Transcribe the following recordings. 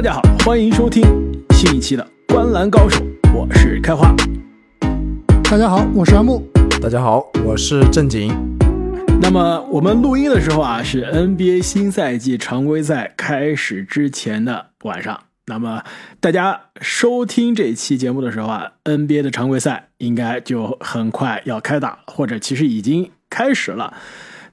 大家好，欢迎收听新一期的《观篮高手》，我是开花。大家好，我是阿木。大家好，我是正经。那么我们录音的时候啊，是 NBA 新赛季常规赛开始之前的晚上。那么大家收听这期节目的时候啊，NBA 的常规赛应该就很快要开打，或者其实已经开始了。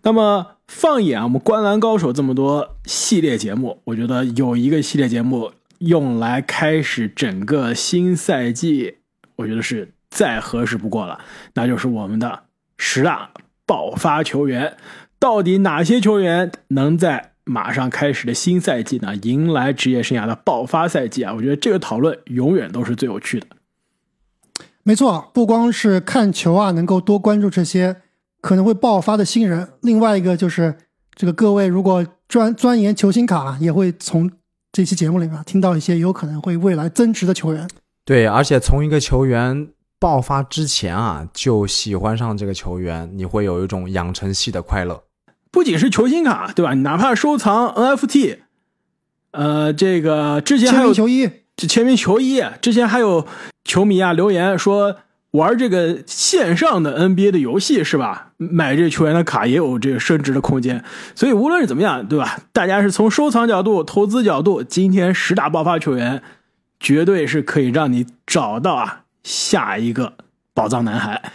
那么放眼我们《观篮高手》这么多系列节目，我觉得有一个系列节目用来开始整个新赛季，我觉得是再合适不过了，那就是我们的十大爆发球员。到底哪些球员能在马上开始的新赛季呢，迎来职业生涯的爆发赛季啊？我觉得这个讨论永远都是最有趣的。没错，不光是看球啊，能够多关注这些。可能会爆发的新人，另外一个就是这个各位如果专钻研球星卡，也会从这期节目里面听到一些有可能会未来增值的球员。对，而且从一个球员爆发之前啊，就喜欢上这个球员，你会有一种养成系的快乐。不仅是球星卡，对吧？你哪怕收藏 NFT，呃，这个之前还有球衣，这签名球衣，之前还有球迷啊留言说。玩这个线上的 NBA 的游戏是吧？买这球员的卡也有这个升值的空间。所以无论是怎么样，对吧？大家是从收藏角度、投资角度，今天十大爆发球员绝对是可以让你找到啊下一个宝藏男孩。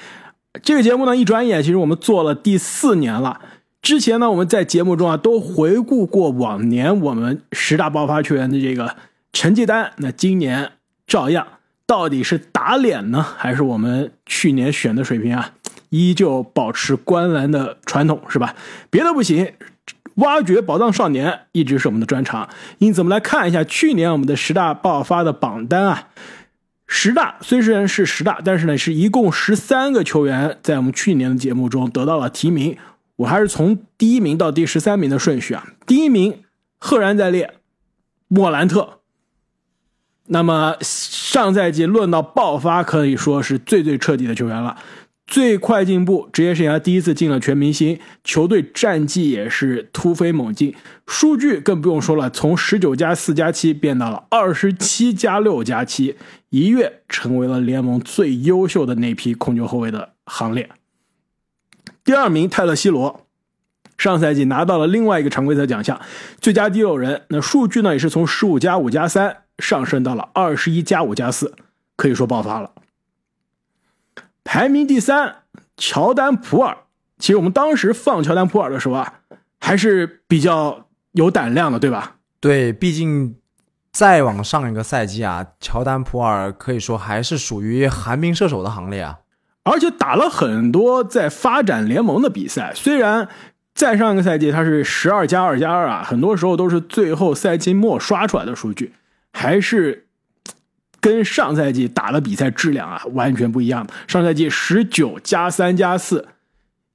这个节目呢，一转眼其实我们做了第四年了。之前呢，我们在节目中啊都回顾过往年我们十大爆发球员的这个成绩单。那今年照样。到底是打脸呢，还是我们去年选的水平啊？依旧保持观澜的传统是吧？别的不行，挖掘宝藏少年一直是我们的专长。因此，我们来看一下去年我们的十大爆发的榜单啊。十大虽然是十大，但是呢，是一共十三个球员在我们去年的节目中得到了提名。我还是从第一名到第十三名的顺序啊。第一名赫然在列，莫兰特。那么上赛季论到爆发，可以说是最最彻底的球员了，最快进步，职业生涯第一次进了全明星，球队战绩也是突飞猛进，数据更不用说了，从十九加四加七变到了二十七加六加七，一跃成为了联盟最优秀的那批控球后卫的行列。第二名泰勒·西罗，上赛季拿到了另外一个常规赛奖项，最佳第六人，那数据呢也是从十五加五加三。上升到了二十一加五加四，可以说爆发了。排名第三，乔丹普尔。其实我们当时放乔丹普尔的时候啊，还是比较有胆量的，对吧？对，毕竟再往上一个赛季啊，乔丹普尔可以说还是属于寒冰射手的行列啊。而且打了很多在发展联盟的比赛，虽然再上一个赛季他是十二加二加二啊，很多时候都是最后赛季末刷出来的数据。还是跟上赛季打的比赛质量啊完全不一样。上赛季十九加三加四，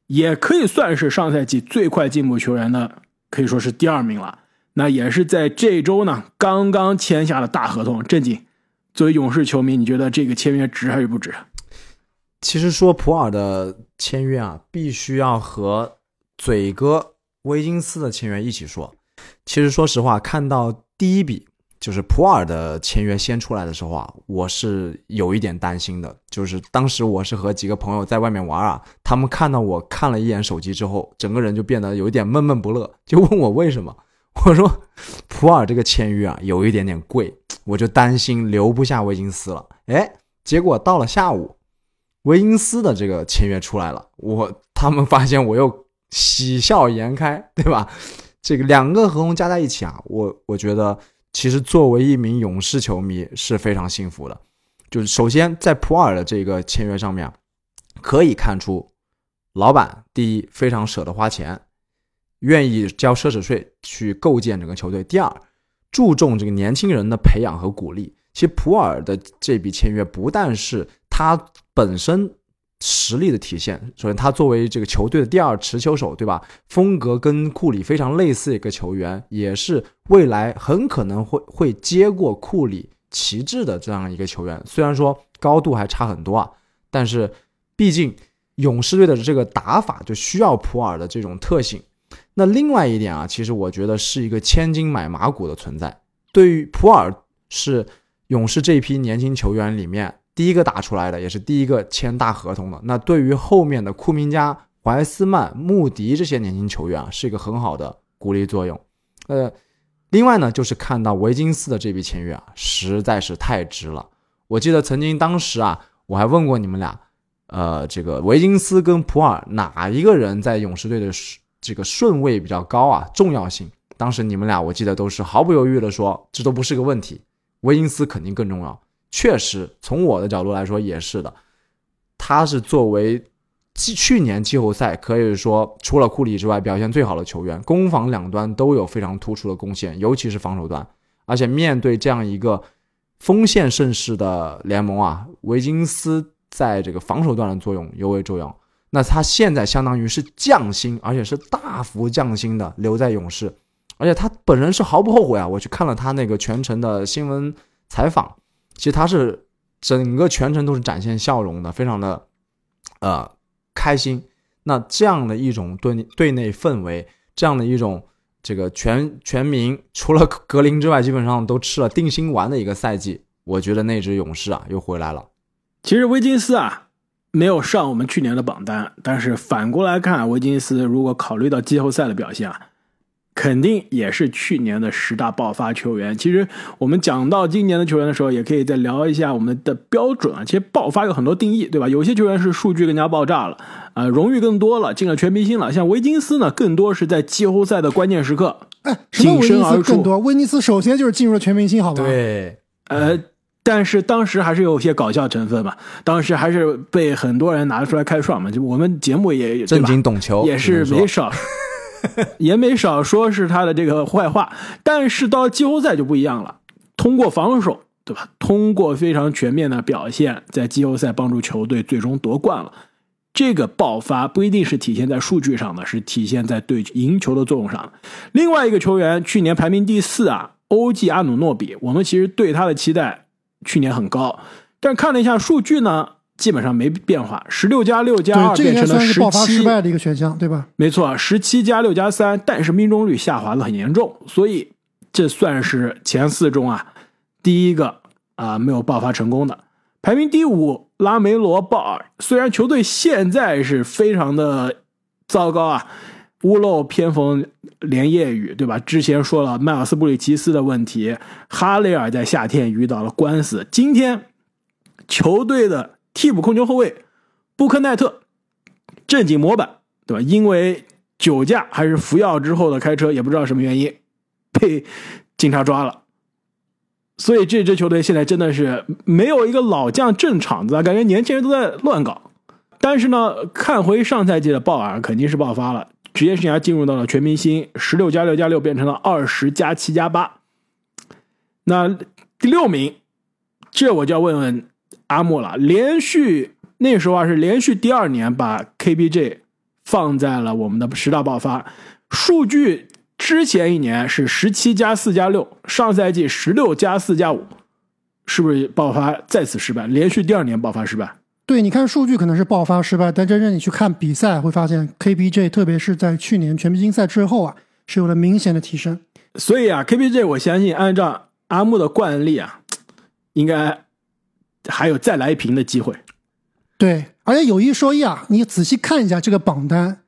也可以算是上赛季最快进步球员的，可以说是第二名了。那也是在这周呢刚刚签下了大合同。正经，作为勇士球迷，你觉得这个签约值还是不值？其实说普尔的签约啊，必须要和嘴哥威金斯的签约一起说。其实说实话，看到第一笔。就是普尔的签约先出来的时候啊，我是有一点担心的。就是当时我是和几个朋友在外面玩啊，他们看到我看了一眼手机之后，整个人就变得有一点闷闷不乐，就问我为什么。我说普尔这个签约啊有一点点贵，我就担心留不下维金斯了。哎，结果到了下午，维金斯的这个签约出来了，我他们发现我又喜笑颜开，对吧？这个两个合同加在一起啊，我我觉得。其实作为一名勇士球迷是非常幸福的，就是首先在普尔的这个签约上面，可以看出，老板第一非常舍得花钱，愿意交奢侈税去构建整个球队；第二，注重这个年轻人的培养和鼓励。其实普尔的这笔签约不但是他本身。实力的体现。首先，他作为这个球队的第二持球手，对吧？风格跟库里非常类似一个球员，也是未来很可能会会接过库里旗帜的这样一个球员。虽然说高度还差很多啊，但是毕竟勇士队的这个打法就需要普尔的这种特性。那另外一点啊，其实我觉得是一个千金买马骨的存在。对于普尔是勇士这一批年轻球员里面第一个打出来的，也是第一个签大合同的。那对于后面的库明加、怀斯曼、穆迪这些年轻球员啊，是一个很好的鼓励作用。呃，另外呢，就是看到维金斯的这笔签约啊，实在是太值了。我记得曾经当时啊，我还问过你们俩，呃，这个维金斯跟普尔哪一个人在勇士队的这个顺位比较高啊？重要性？当时你们俩我记得都是毫不犹豫的说，这都不是个问题，维金斯肯定更重要。确实，从我的角度来说也是的，他是作为。季去年季后赛可以说除了库里之外表现最好的球员，攻防两端都有非常突出的贡献，尤其是防守端。而且面对这样一个锋线盛世的联盟啊，维金斯在这个防守端的作用尤为重要。那他现在相当于是降薪，而且是大幅降薪的留在勇士，而且他本人是毫不后悔啊！我去看了他那个全程的新闻采访，其实他是整个全程都是展现笑容的，非常的呃。开心，那这样的一种队队内氛围，这样的一种这个全全民除了格林之外，基本上都吃了定心丸的一个赛季，我觉得那支勇士啊又回来了。其实维金斯啊没有上我们去年的榜单，但是反过来看，维金斯如果考虑到季后赛的表现啊。肯定也是去年的十大爆发球员。其实我们讲到今年的球员的时候，也可以再聊一下我们的标准啊。其实爆发有很多定义，对吧？有些球员是数据更加爆炸了，啊，荣誉更多了，进了全明星了。像维金斯呢，更多是在季后赛的关键时刻，哎，什身而出。更多，维尼斯首先就是进入了全明星，好吧？对，呃，但是当时还是有些搞笑成分嘛。当时还是被很多人拿出来开涮嘛。就我们节目也正经懂球，也是没少。也没少说是他的这个坏话，但是到季后赛就不一样了。通过防守，对吧？通过非常全面的表现，在季后赛帮助球队最终夺冠了。这个爆发不一定是体现在数据上的，是体现在对赢球的作用上。另外一个球员去年排名第四啊，欧记阿努诺比，我们其实对他的期待去年很高，但看了一下数据呢。基本上没变化，十六加六加二变成了十七，失败的一个选项，对吧？没错，十七加六加三，但是命中率下滑的很严重，所以这算是前四中啊第一个啊没有爆发成功的。排名第五，拉梅罗鲍尔，虽然球队现在是非常的糟糕啊，屋漏偏逢连夜雨，对吧？之前说了迈尔斯布里奇斯的问题，哈雷尔在夏天遇到了官司，今天球队的。替补控球后卫布克奈特正经模板，对吧？因为酒驾还是服药之后的开车，也不知道什么原因，被警察抓了。所以这支球队现在真的是没有一个老将镇场子啊，感觉年轻人都在乱搞。但是呢，看回上赛季的鲍尔，肯定是爆发了，职业生涯进入到了全明星，十六加六加六变成了二十加七加八。那第六名，这我就要问问。阿莫了，连续那时候啊是连续第二年把 KBJ 放在了我们的十大爆发数据。之前一年是十七加四加六，上赛季十六加四加五，是不是爆发再次失败？连续第二年爆发失败。对，你看数据可能是爆发失败，但真正你去看比赛，会发现 KBJ 特别是在去年全明星赛之后啊，是有了明显的提升。所以啊，KBJ 我相信按照阿木的惯例啊，应该。还有再来一瓶的机会，对，而且有一说一啊，你仔细看一下这个榜单，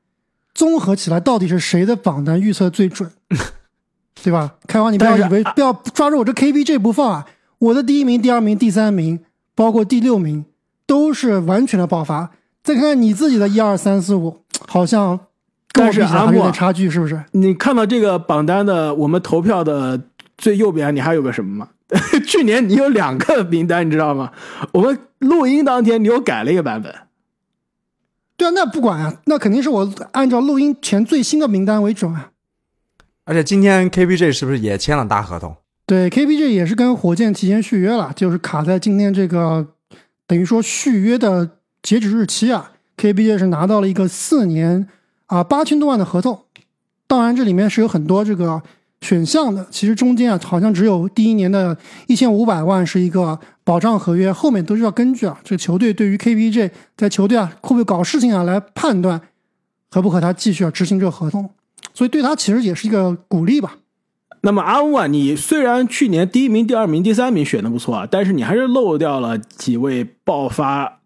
综合起来到底是谁的榜单预测最准，对吧？开王，你不要以为不要抓住我这 KBJ 不放啊！我的第一名、第二名、第三名，包括第六名，都是完全的爆发。再看看你自己的一二三四五，好像跟我比起来有点差距，是不是？你看到这个榜单的我们投票的最右边，你还有个什么吗？去年你有两个名单，你知道吗？我们录音当天你又改了一个版本。对啊，那不管啊，那肯定是我按照录音前最新的名单为准啊。而且今天 KBJ 是不是也签了大合同？对，KBJ 也是跟火箭提前续约了，就是卡在今天这个等于说续约的截止日期啊。KBJ 是拿到了一个四年啊八千多万的合同，当然这里面是有很多这个。选项的其实中间啊，好像只有第一年的一千五百万是一个保障合约，后面都是要根据啊这个球队对于 KPJ 在球队啊会不会搞事情啊来判断合不合他继续啊执行这个合同，所以对他其实也是一个鼓励吧。那么阿乌啊，你虽然去年第一名、第二名、第三名选的不错啊，但是你还是漏掉了几位爆发，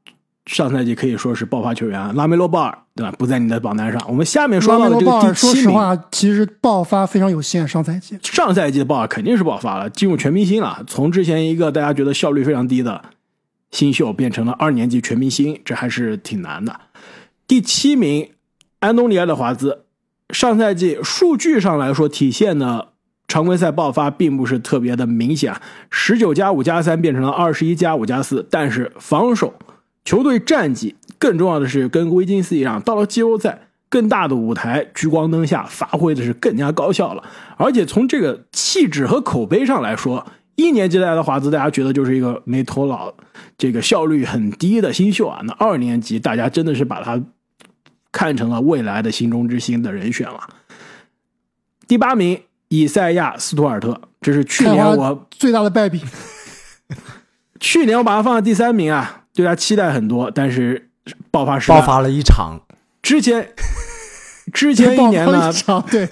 上赛季可以说是爆发球员啊，拉梅洛鲍尔对吧？不在你的榜单上。我们下面说到的这个第七名，其实爆发非常有限。上赛季，上赛季的鲍尔肯定是爆发了，进入全明星了。从之前一个大家觉得效率非常低的新秀，变成了二年级全明星，这还是挺难的。第七名，安东尼埃德华兹，上赛季数据上来说体现的。常规赛爆发并不是特别的明显，十九加五加三变成了二十一加五加四，但是防守、球队战绩，更重要的是跟威金斯一样，到了季后赛更大的舞台，聚光灯下发挥的是更加高效了。而且从这个气质和口碑上来说，一年级来的华兹，大家觉得就是一个没头脑、这个效率很低的新秀啊。那二年级，大家真的是把他看成了未来的心中之星的人选了。第八名。以赛亚·斯图尔特，这是去年我最大的败笔。去年我把他放在第三名啊，对他期待很多，但是爆发失 爆发了一场。之前之前一年呢，对，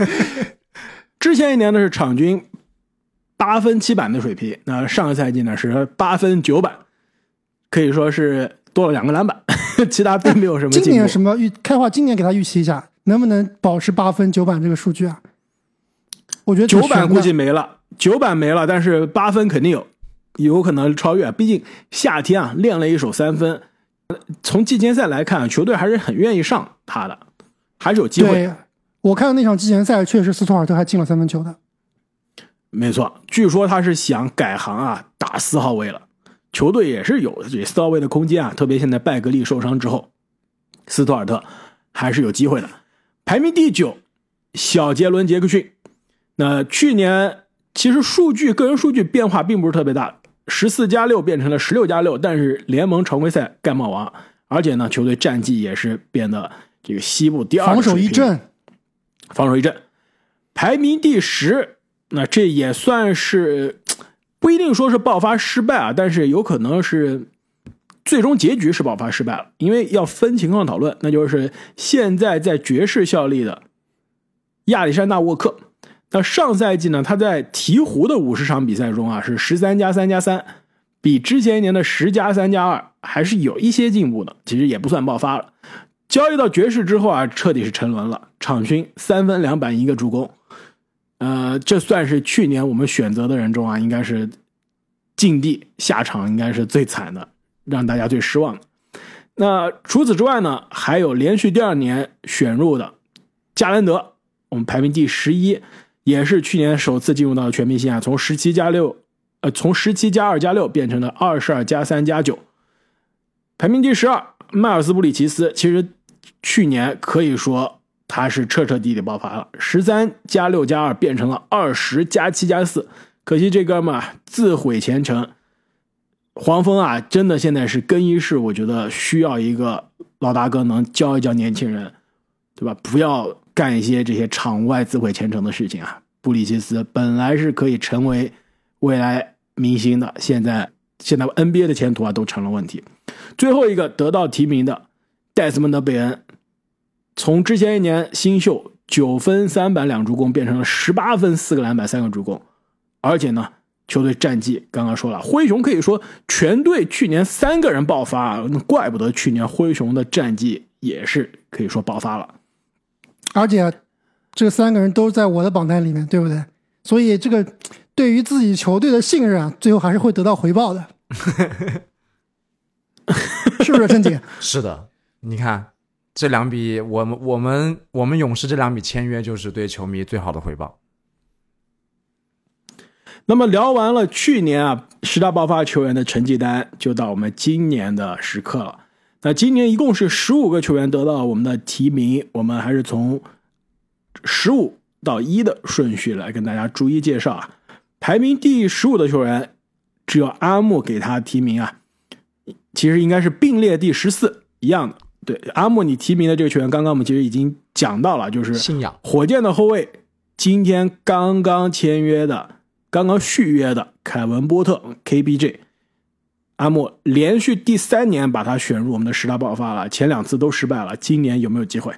之前一年呢是场均八分七板的水平，那上个赛季呢是八分九板，可以说是多了两个篮板，其他并没有什么。今年什么预开话？今年给他预期一下，能不能保持八分九板这个数据啊？我觉得九板估计没了，九板没了，但是八分肯定有，有可能超越。毕竟夏天啊练了一手三分，从季前赛来看，球队还是很愿意上他的，还是有机会。我看到那场季前赛，确实斯图尔特还进了三分球的。没错，据说他是想改行啊，打四号位了。球队也是有这四号位的空间啊，特别现在拜格利受伤之后，斯图尔特还是有机会的。排名第九，小杰伦·杰克逊。那去年其实数据个人数据变化并不是特别大，十四加六变成了十六加六，但是联盟常规赛盖帽王，而且呢球队战绩也是变得这个西部第二，防守一阵，防守一阵，排名第十，那这也算是不一定说是爆发失败啊，但是有可能是最终结局是爆发失败了，因为要分情况讨论，那就是现在在爵士效力的亚历山大沃克。那上赛季呢？他在鹈鹕的五十场比赛中啊，是十三加三加三，比之前一年的十加三加二还是有一些进步的。其实也不算爆发了。交易到爵士之后啊，彻底是沉沦了，场均三分两板一个助攻。呃，这算是去年我们选择的人中啊，应该是境地下场应该是最惨的，让大家最失望的。那除此之外呢，还有连续第二年选入的加兰德，我们排名第十一。也是去年首次进入到全明星啊，从十七加六，呃，从十七加二加六变成了二十二加三加九，排名第十二。迈尔斯布里奇斯其实去年可以说他是彻彻底底爆发了，十三加六加二变成了二十加七加四，可惜这哥们儿自毁前程。黄蜂啊，真的现在是更衣室，我觉得需要一个老大哥能教一教年轻人，对吧？不要。干一些这些场外自毁前程的事情啊！布里奇斯本来是可以成为未来明星的，现在现在 NBA 的前途啊都成了问题。最后一个得到提名的戴斯蒙德·贝恩，从之前一年新秀九分三板两助攻变成了十八分四个篮板三个助攻，而且呢，球队战绩刚刚说了，灰熊可以说全队去年三个人爆发，那怪不得去年灰熊的战绩也是可以说爆发了。而且，这三个人都在我的榜单里面，对不对？所以这个对于自己球队的信任啊，最后还是会得到回报的，是不是，陈姐？是的，你看这两笔，我们我们我们勇士这两笔签约，就是对球迷最好的回报。那么聊完了去年啊十大爆发球员的成绩单，就到我们今年的时刻了。那今年一共是十五个球员得到我们的提名，我们还是从十五到一的顺序来跟大家逐一介绍啊。排名第十五的球员，只有阿木给他提名啊，其实应该是并列第十四一样的。对，阿木你提名的这个球员，刚刚我们其实已经讲到了，就是信仰火箭的后卫，今天刚刚签约的、刚刚续约的凯文波特 KBJ。阿莫连续第三年把他选入我们的十大爆发了，前两次都失败了，今年有没有机会？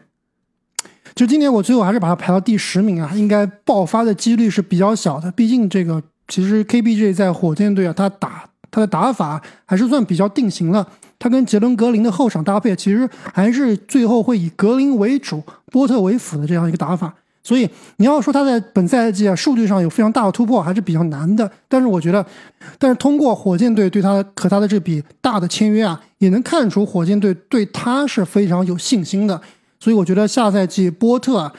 就今年我最后还是把他排到第十名啊，应该爆发的几率是比较小的。毕竟这个其实 KBJ 在火箭队啊，他打他的打法还是算比较定型了。他跟杰伦格林的后场搭配，其实还是最后会以格林为主、波特为辅的这样一个打法。所以你要说他在本赛季啊数据上有非常大的突破，还是比较难的。但是我觉得，但是通过火箭队对他和他的这笔大的签约啊，也能看出火箭队对他是非常有信心的。所以我觉得下赛季波特啊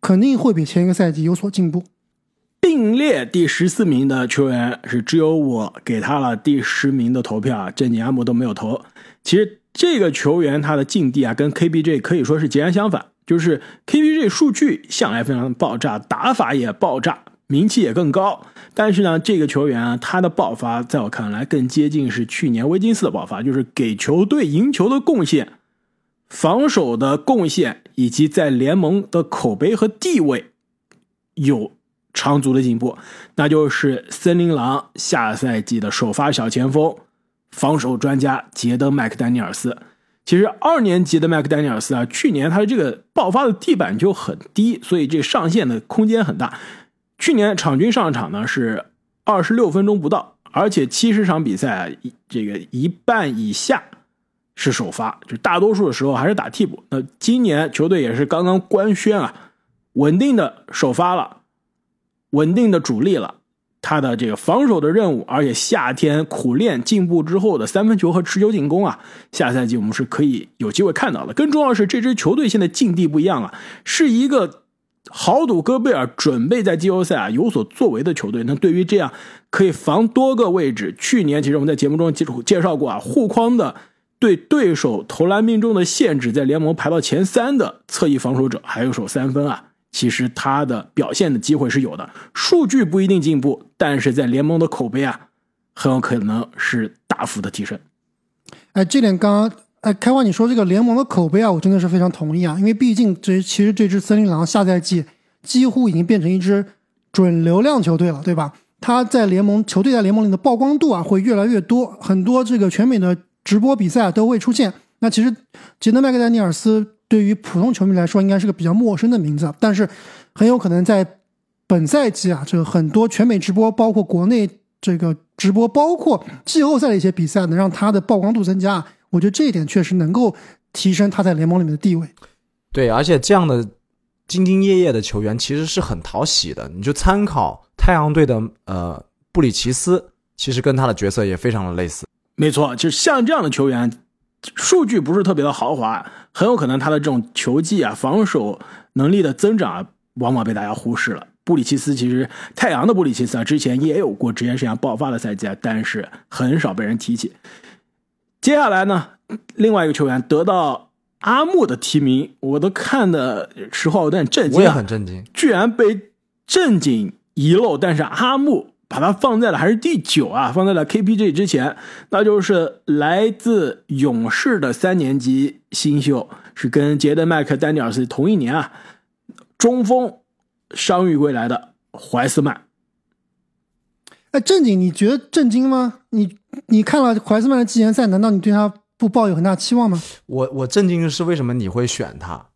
肯定会比前一个赛季有所进步。并列第十四名的球员是只有我给他了第十名的投票啊，正经阿姆都没有投。其实这个球员他的境地啊，跟 KBJ 可以说是截然相反。就是 KBJ 数据向来非常爆炸，打法也爆炸，名气也更高。但是呢，这个球员啊，他的爆发在我看来更接近是去年威金斯的爆发，就是给球队赢球的贡献、防守的贡献以及在联盟的口碑和地位有。长足的进步，那就是森林狼下赛季的首发小前锋、防守专家杰登·麦克丹尼尔斯。其实二年级的麦克丹尼尔斯啊，去年他的这个爆发的地板就很低，所以这上限的空间很大。去年场均上场呢是二十六分钟不到，而且七十场比赛这个一半以下是首发，就大多数的时候还是打替补。那今年球队也是刚刚官宣啊，稳定的首发了。稳定的主力了，他的这个防守的任务，而且夏天苦练进步之后的三分球和持球进攻啊，下赛季我们是可以有机会看到的。更重要的是，这支球队现在境地不一样了，是一个豪赌戈贝尔准备在季后赛啊有所作为的球队。那对于这样可以防多个位置，去年其实我们在节目中介介绍过啊，护框的对对手投篮命中的限制，在联盟排到前三的侧翼防守者，还有手三分啊。其实他的表现的机会是有的，数据不一定进步，但是在联盟的口碑啊，很有可能是大幅的提升。哎，这点刚刚哎，开花你说这个联盟的口碑啊，我真的是非常同意啊，因为毕竟这其实这支森林狼下赛季几乎已经变成一支准流量球队了，对吧？他在联盟球队在联盟里的曝光度啊会越来越多，很多这个全美的直播比赛啊都会出现。那其实杰德麦克丹尼尔斯。对于普通球迷来说，应该是个比较陌生的名字，但是很有可能在本赛季啊，这个很多全美直播，包括国内这个直播，包括季后赛的一些比赛，能让他的曝光度增加。我觉得这一点确实能够提升他在联盟里面的地位。对，而且这样的兢兢业业的球员其实是很讨喜的。你就参考太阳队的呃布里奇斯，其实跟他的角色也非常的类似。没错，就是像这样的球员。数据不是特别的豪华，很有可能他的这种球技啊、防守能力的增长啊，往往被大家忽视了。布里奇斯其实太阳的布里奇斯啊，之前也有过职业生涯爆发的赛季啊，但是很少被人提起。接下来呢，另外一个球员得到阿木的提名，我都看的时候有点震惊，我也很震惊，居然被正经遗漏，但是阿木。把它放在了还是第九啊，放在了 KPG 之前，那就是来自勇士的三年级新秀，是跟杰德麦克丹尼尔斯同一年啊，中锋伤愈归来的怀斯曼。哎，正经，你觉得震惊吗？你你看了怀斯曼的季前赛，难道你对他不抱有很大期望吗？我我震惊的是为什么你会选他？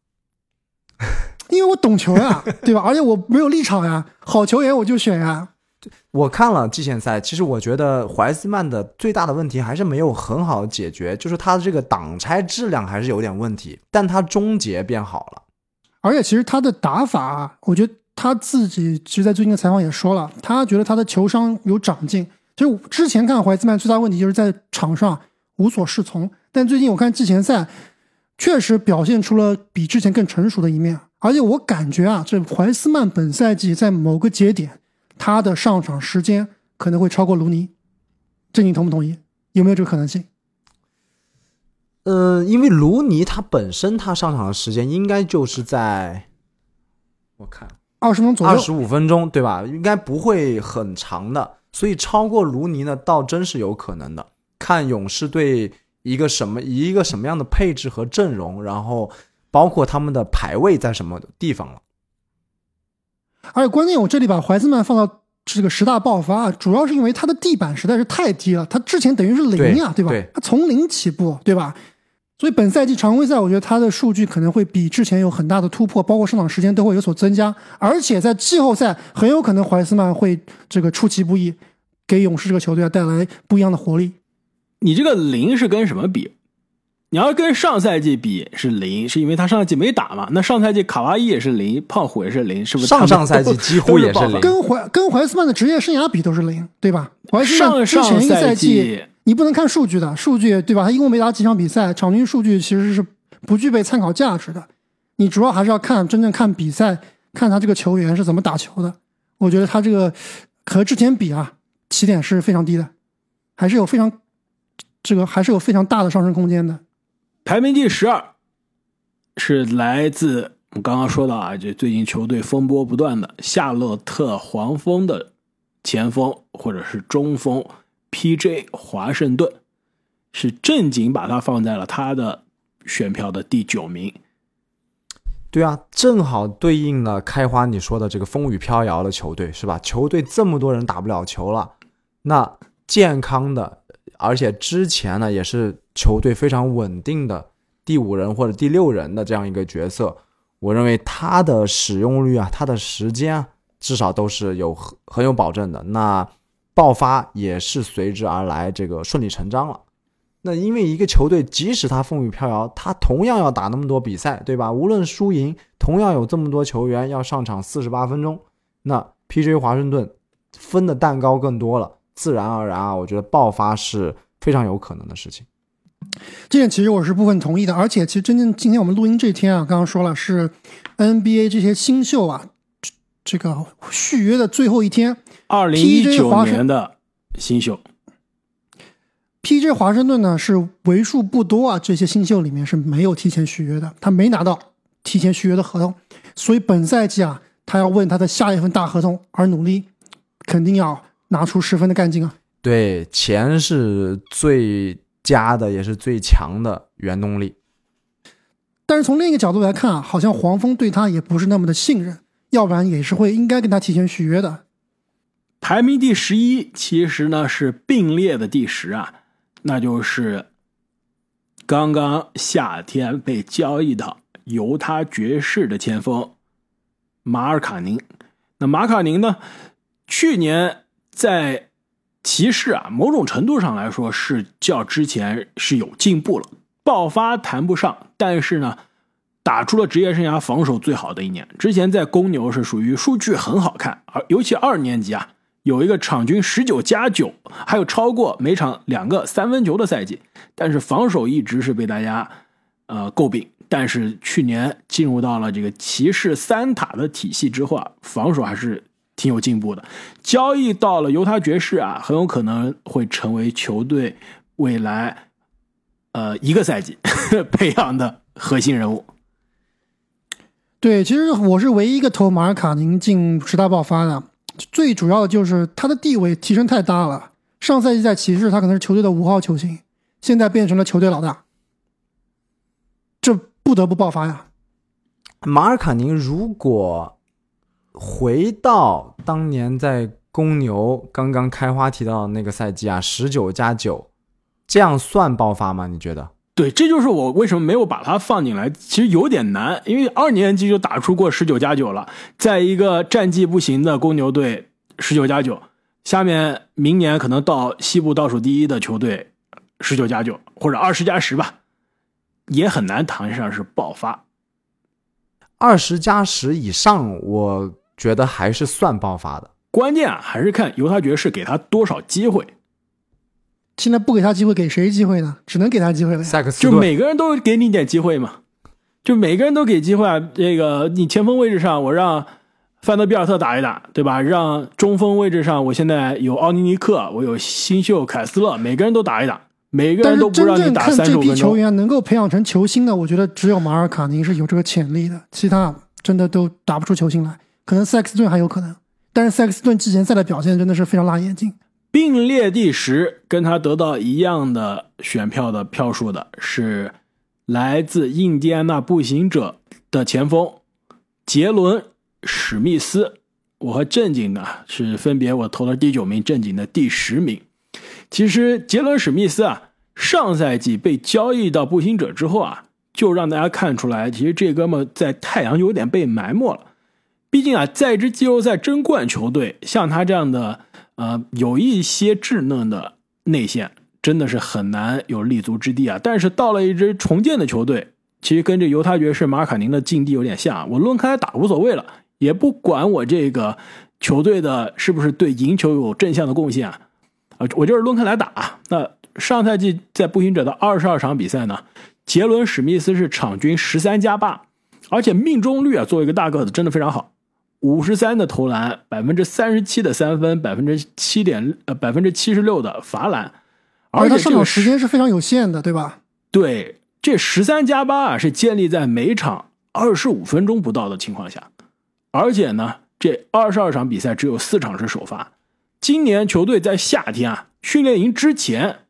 因为我懂球呀，对吧？而且我没有立场呀，好球员我就选呀。我看了季前赛，其实我觉得怀斯曼的最大的问题还是没有很好解决，就是他的这个挡拆质量还是有点问题，但他终结变好了，而且其实他的打法，我觉得他自己其实，在最近的采访也说了，他觉得他的球商有长进。就之前看怀斯曼最大问题就是在场上无所适从，但最近我看季前赛，确实表现出了比之前更成熟的一面，而且我感觉啊，这怀斯曼本赛季在某个节点。他的上场时间可能会超过卢尼，这你同不同意？有没有这个可能性？嗯，因为卢尼他本身他上场的时间应该就是在，我看二十分钟左右，二十五分钟对吧？应该不会很长的，所以超过卢尼呢，倒真是有可能的。看勇士队一个什么一个什么样的配置和阵容，然后包括他们的排位在什么地方了。而且关键，我这里把怀斯曼放到这个十大爆发，主要是因为他的地板实在是太低了。他之前等于是零呀，对吧？他从零起步，对吧？所以本赛季常规赛，我觉得他的数据可能会比之前有很大的突破，包括上场时间都会有所增加。而且在季后赛，很有可能怀斯曼会这个出其不意，给勇士这个球队带来不一样的活力。你这个零是跟什么比？你要跟上赛季比是零，是因为他上赛季没打嘛？那上赛季卡哇伊也是零，胖虎也是零，是不是？上上赛季几乎也是零，跟怀跟怀斯曼的职业生涯比都是零，对吧？怀斯曼之前一个赛季。你不能看数据的，数据对吧？他一共没打几场比赛，场均数据其实是不具备参考价值的。你主要还是要看真正看比赛，看他这个球员是怎么打球的。我觉得他这个和之前比啊，起点是非常低的，还是有非常这个还是有非常大的上升空间的。排名第十二是来自我们刚刚说到啊，就最近球队风波不断的夏洛特黄蜂的前锋或者是中锋。P.J. 华盛顿是正经把他放在了他的选票的第九名。对啊，正好对应了开花你说的这个风雨飘摇的球队是吧？球队这么多人打不了球了，那健康的，而且之前呢也是球队非常稳定的第五人或者第六人的这样一个角色，我认为他的使用率啊，他的时间啊，至少都是有很很有保证的。那。爆发也是随之而来，这个顺理成章了。那因为一个球队，即使他风雨飘摇，他同样要打那么多比赛，对吧？无论输赢，同样有这么多球员要上场四十八分钟。那 P.J. 华盛顿分的蛋糕更多了，自然而然啊，我觉得爆发是非常有可能的事情。这点其实我是部分同意的，而且其实真正今天我们录音这天啊，刚刚说了是 NBA 这些新秀啊，这个续约的最后一天。二零一九年的新秀，P.J. 华盛顿呢是为数不多啊，这些新秀里面是没有提前续约的，他没拿到提前续约的合同，所以本赛季啊，他要为他的下一份大合同而努力，肯定要拿出十分的干劲啊。对，钱是最佳的，也是最强的原动力。但是从另一个角度来看啊，好像黄蜂对他也不是那么的信任，要不然也是会应该跟他提前续约的。排名第十一，其实呢是并列的第十啊，那就是刚刚夏天被交易到犹他爵士的前锋马尔卡宁。那马卡宁呢，去年在骑士啊，某种程度上来说是较之前是有进步了，爆发谈不上，但是呢，打出了职业生涯防守最好的一年。之前在公牛是属于数据很好看，而尤其二年级啊。有一个场均十九加九，还有超过每场两个三分球的赛季，但是防守一直是被大家呃诟病。但是去年进入到了这个骑士三塔的体系之后啊，防守还是挺有进步的。交易到了犹他爵士啊，很有可能会成为球队未来呃一个赛季 培养的核心人物。对，其实我是唯一一个投马尔卡宁进十大爆发的。最主要的就是他的地位提升太大了。上赛季在骑士，他可能是球队的五号球星，现在变成了球队老大，这不得不爆发呀。马尔卡宁如果回到当年在公牛刚刚开花提到的那个赛季啊，十九加九，这样算爆发吗？你觉得？对，这就是我为什么没有把他放进来。其实有点难，因为二年级就打出过十九加九了，在一个战绩不行的公牛队，十九加九，下面明年可能到西部倒数第一的球队，十九加九或者二十加十吧，也很难谈上是爆发。二十加十以上，我觉得还是算爆发的。关键啊，还是看犹他爵士给他多少机会。现在不给他机会，给谁机会呢？只能给他机会了。塞克斯就每个人都给你点机会嘛，就每个人都给机会啊。这个你前锋位置上，我让范德比尔特打一打，对吧？让中锋位置上，我现在有奥尼尼克，我有新秀凯斯勒，每个人都打一打，每个人都不让你打三十五分钟。这批球员能够培养成球星的，我觉得只有马尔卡宁是有这个潜力的，其他真的都打不出球星来。可能塞克斯顿还有可能，但是塞克斯顿季前赛的表现真的是非常辣眼睛。并列第十，跟他得到一样的选票的票数的是来自印第安纳步行者的前锋杰伦史密斯。我和正经呢是分别我投了第九名，正经的第十名。其实杰伦史密斯啊上赛季被交易到步行者之后啊，就让大家看出来，其实这哥们在太阳有点被埋没了。毕竟啊，在一支季后赛争冠球队，像他这样的呃有一些稚嫩的内线，真的是很难有立足之地啊。但是到了一支重建的球队，其实跟这犹他爵士马卡宁的境地有点像，我抡开打无所谓了，也不管我这个球队的是不是对赢球有正向的贡献啊，啊，我就是抡开来打。那上赛季在步行者的二十二场比赛呢，杰伦史密斯是场均十三加八，而且命中率啊，作为一个大个子真的非常好。五十三的投篮，百分之三十七的三分，百分之七点呃百分之七十六的罚篮，而且他上场时间是非常有限的，对吧？对，这十三加八啊是建立在每场二十五分钟不到的情况下，而且呢，这二十二场比赛只有四场是首发。今年球队在夏天啊训练营之前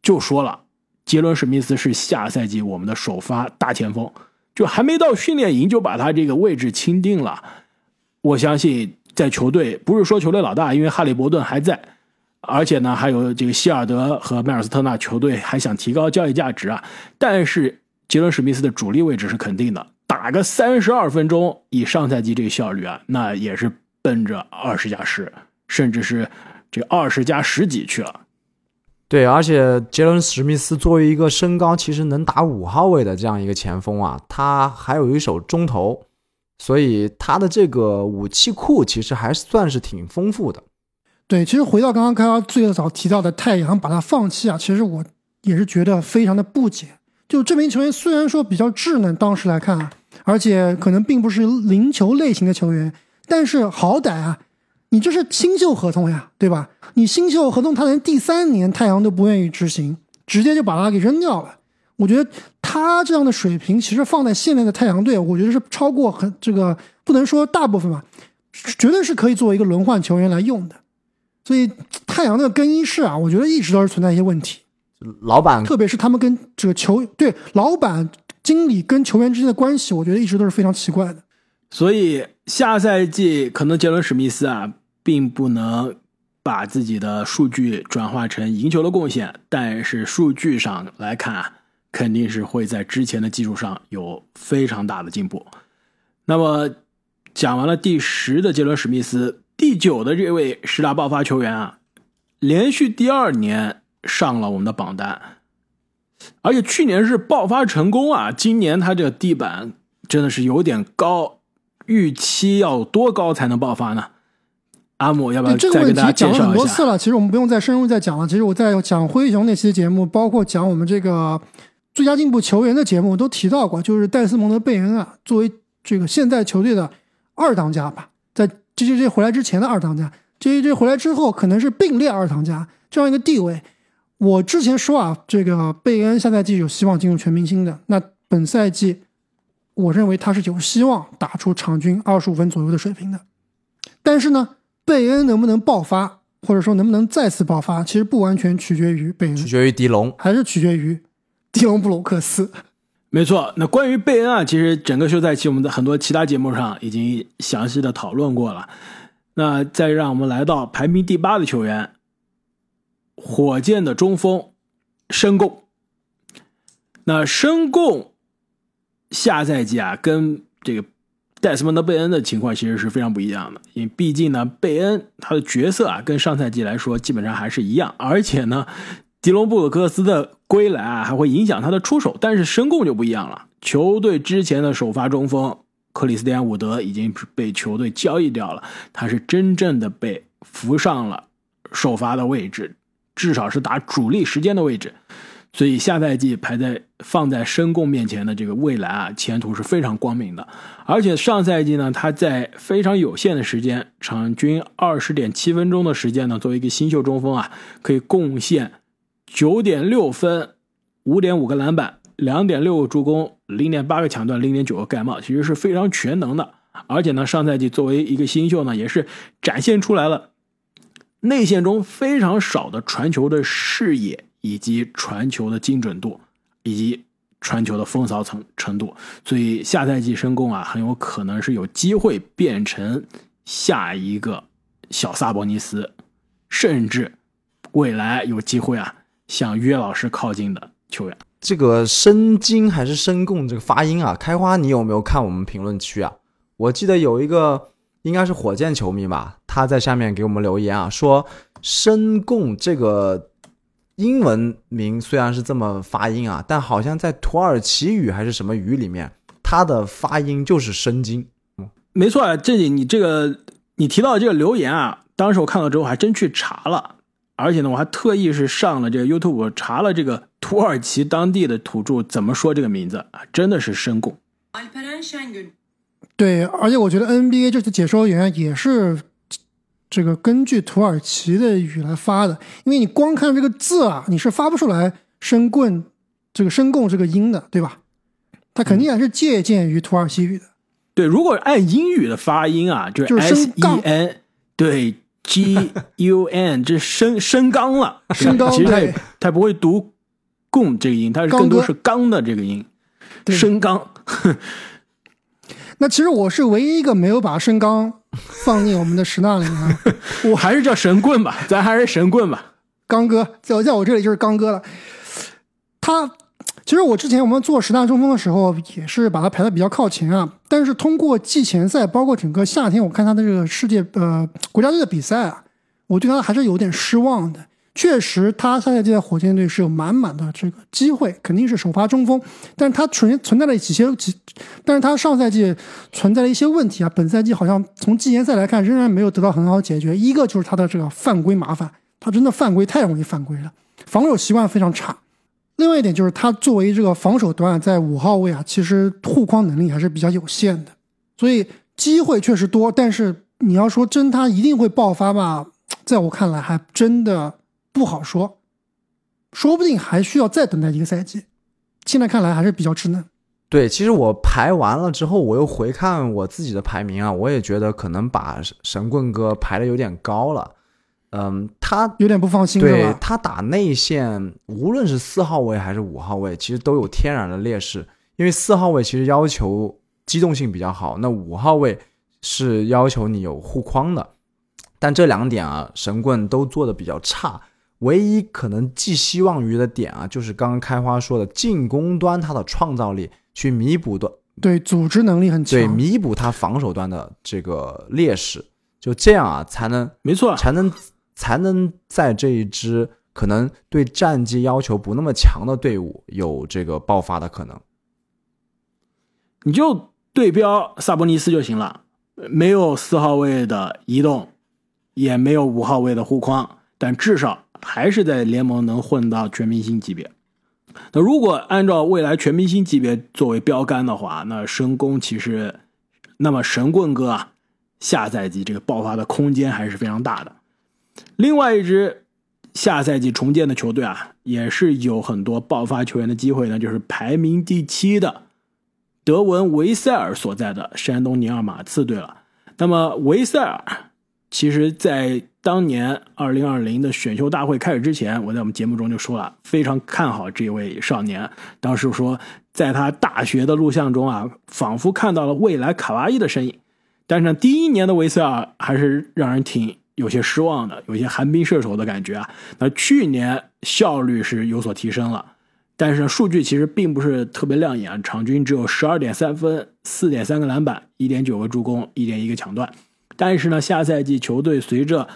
就说了，杰伦史密斯是下赛季我们的首发大前锋，就还没到训练营就把他这个位置钦定了。我相信，在球队不是说球队老大，因为哈利伯顿还在，而且呢，还有这个希尔德和迈尔斯特纳，球队还想提高交易价值啊。但是杰伦史密斯的主力位置是肯定的，打个三十二分钟，以上赛季这个效率啊，那也是奔着二十加十，甚至是这二十加十几去了。对，而且杰伦史密斯作为一个身高其实能打五号位的这样一个前锋啊，他还有一手中投。所以他的这个武器库其实还算是挺丰富的。对，其实回到刚刚开发最早提到的太阳把他放弃啊，其实我也是觉得非常的不解。就这名球员虽然说比较稚嫩，当时来看啊，而且可能并不是零球类型的球员，但是好歹啊，你这是新秀合同呀，对吧？你新秀合同他连第三年太阳都不愿意执行，直接就把他给扔掉了。我觉得他这样的水平，其实放在现在的太阳队，我觉得是超过很这个不能说大部分吧，绝对是可以作为一个轮换球员来用的。所以太阳的更衣室啊，我觉得一直都是存在一些问题。老板，特别是他们跟这个球对老板、经理跟球员之间的关系，我觉得一直都是非常奇怪的。所以下赛季可能杰伦史密斯啊，并不能把自己的数据转化成赢球的贡献，但是数据上来看啊。肯定是会在之前的基础上有非常大的进步。那么讲完了第十的杰伦史密斯，第九的这位十大爆发球员啊，连续第二年上了我们的榜单，而且去年是爆发成功啊，今年他这个地板真的是有点高，预期要多高才能爆发呢？阿姆要不要再给大家介绍一下？这个问题讲了很多次了，其实我们不用再深入再讲了。其实我在讲灰熊那期节目，包括讲我们这个。最佳进步球员的节目都提到过，就是戴斯蒙德·贝恩啊，作为这个现在球队的二当家吧，在 J J J 回来之前的二当家，J J J 回来之后可能是并列二当家这样一个地位。我之前说啊，这个贝恩下赛季有希望进入全明星的，那本赛季我认为他是有希望打出场均二十五分左右的水平的。但是呢，贝恩能不能爆发，或者说能不能再次爆发，其实不完全取决于贝恩，取决于迪龙，还是取决于。迪隆布鲁克斯，没错。那关于贝恩啊，其实整个休赛期我们在很多其他节目上已经详细的讨论过了。那再让我们来到排名第八的球员，火箭的中锋申贡。那申贡下赛季啊，跟这个戴斯蒙德·贝恩的情况其实是非常不一样的，因为毕竟呢，贝恩他的角色啊，跟上赛季来说基本上还是一样，而且呢。吉隆布鲁克斯的归来啊，还会影响他的出手，但是申贡就不一样了。球队之前的首发中锋克里斯蒂安伍德已经被球队交易掉了，他是真正的被扶上了首发的位置，至少是打主力时间的位置。所以下赛季排在放在申贡面前的这个未来啊，前途是非常光明的。而且上赛季呢，他在非常有限的时间，场均二十点七分钟的时间呢，作为一个新秀中锋啊，可以贡献。九点六分，五点五个篮板，两点六个助攻，零点八个抢断，零点九个盖帽，其实是非常全能的。而且呢，上赛季作为一个新秀呢，也是展现出来了内线中非常少的传球的视野，以及传球的精准度，以及传球的风骚程程度。所以下赛季申攻啊，很有可能是有机会变成下一个小萨博尼斯，甚至未来有机会啊。向约老师靠近的球员。这个申京还是申贡这个发音啊？开花，你有没有看我们评论区啊？我记得有一个应该是火箭球迷吧，他在下面给我们留言啊，说申贡这个英文名虽然是这么发音啊，但好像在土耳其语还是什么语里面，它的发音就是申京。没错啊，这里你这个你提到这个留言啊，当时我看到之后还真去查了，而且呢，我还特意是上了这个 YouTube 查了这个土耳其当地的土著怎么说这个名字啊，真的是申贡。对，而且我觉得 NBA 这次解说员也是这个根据土耳其的语来发的，因为你光看这个字啊，你是发不出来“申棍”这个“申贡”这个音的，对吧？他肯定还是借鉴于土耳其语的。对，如果按英语的发音啊，就就是 S 升 E 杠 N，对 G U N，这升升刚了，升刚其实他他不会读“贡”这个音，他是更多是“刚”的这个音，对升刚。那其实我是唯一一个没有把申刚放进我们的十大里面啊。我还是叫神棍吧，咱还是神棍吧。刚哥，在我在我这里就是刚哥了。他其实我之前我们做十大中锋的时候，也是把他排的比较靠前啊。但是通过季前赛，包括整个夏天，我看他的这个世界呃国家队的比赛啊，我对他还是有点失望的。确实，他下赛季在火箭队是有满满的这个机会，肯定是首发中锋。但是他存存在了几些几，但是他上赛季存在了一些问题啊。本赛季好像从季前赛来看，仍然没有得到很好解决。一个就是他的这个犯规麻烦，他真的犯规太容易犯规了，防守习惯非常差。另外一点就是他作为这个防守端在五号位啊，其实护框能力还是比较有限的，所以机会确实多，但是你要说真他一定会爆发吧，在我看来还真的不好说，说不定还需要再等待一个赛季。现在看来还是比较稚嫩。对，其实我排完了之后，我又回看我自己的排名啊，我也觉得可能把神棍哥排的有点高了。嗯，他有点不放心，是对？他打内线，无论是四号位还是五号位，其实都有天然的劣势。因为四号位其实要求机动性比较好，那五号位是要求你有护框的。但这两点啊，神棍都做的比较差。唯一可能寄希望于的点啊，就是刚刚开花说的进攻端他的创造力，去弥补的对，组织能力很强。对弥补他防守端的这个劣势。就这样啊，才能没错，才能才能在这一支可能对战绩要求不那么强的队伍有这个爆发的可能。你就对标萨博尼斯就行了，没有四号位的移动，也没有五号位的护框，但至少还是在联盟能混到全明星级别。那如果按照未来全明星级别作为标杆的话，那神宫其实，那么神棍哥啊，下赛季这个爆发的空间还是非常大的。另外一支下赛季重建的球队啊，也是有很多爆发球员的机会呢，就是排名第七的德文维塞尔所在的山东尼尔马刺队了。那么维塞尔，其实在当年二零二零的选秀大会开始之前，我在我们节目中就说了，非常看好这位少年。当时说，在他大学的录像中啊，仿佛看到了未来卡哇伊的身影。但是呢，第一年的维塞尔还是让人挺有些失望的，有些寒冰射手的感觉啊。那去年效率是有所提升了，但是，数据其实并不是特别亮眼啊，场均只有十二点三分、四点三个篮板、一点九个助攻、一点一个抢断。但是呢，下赛季球队随着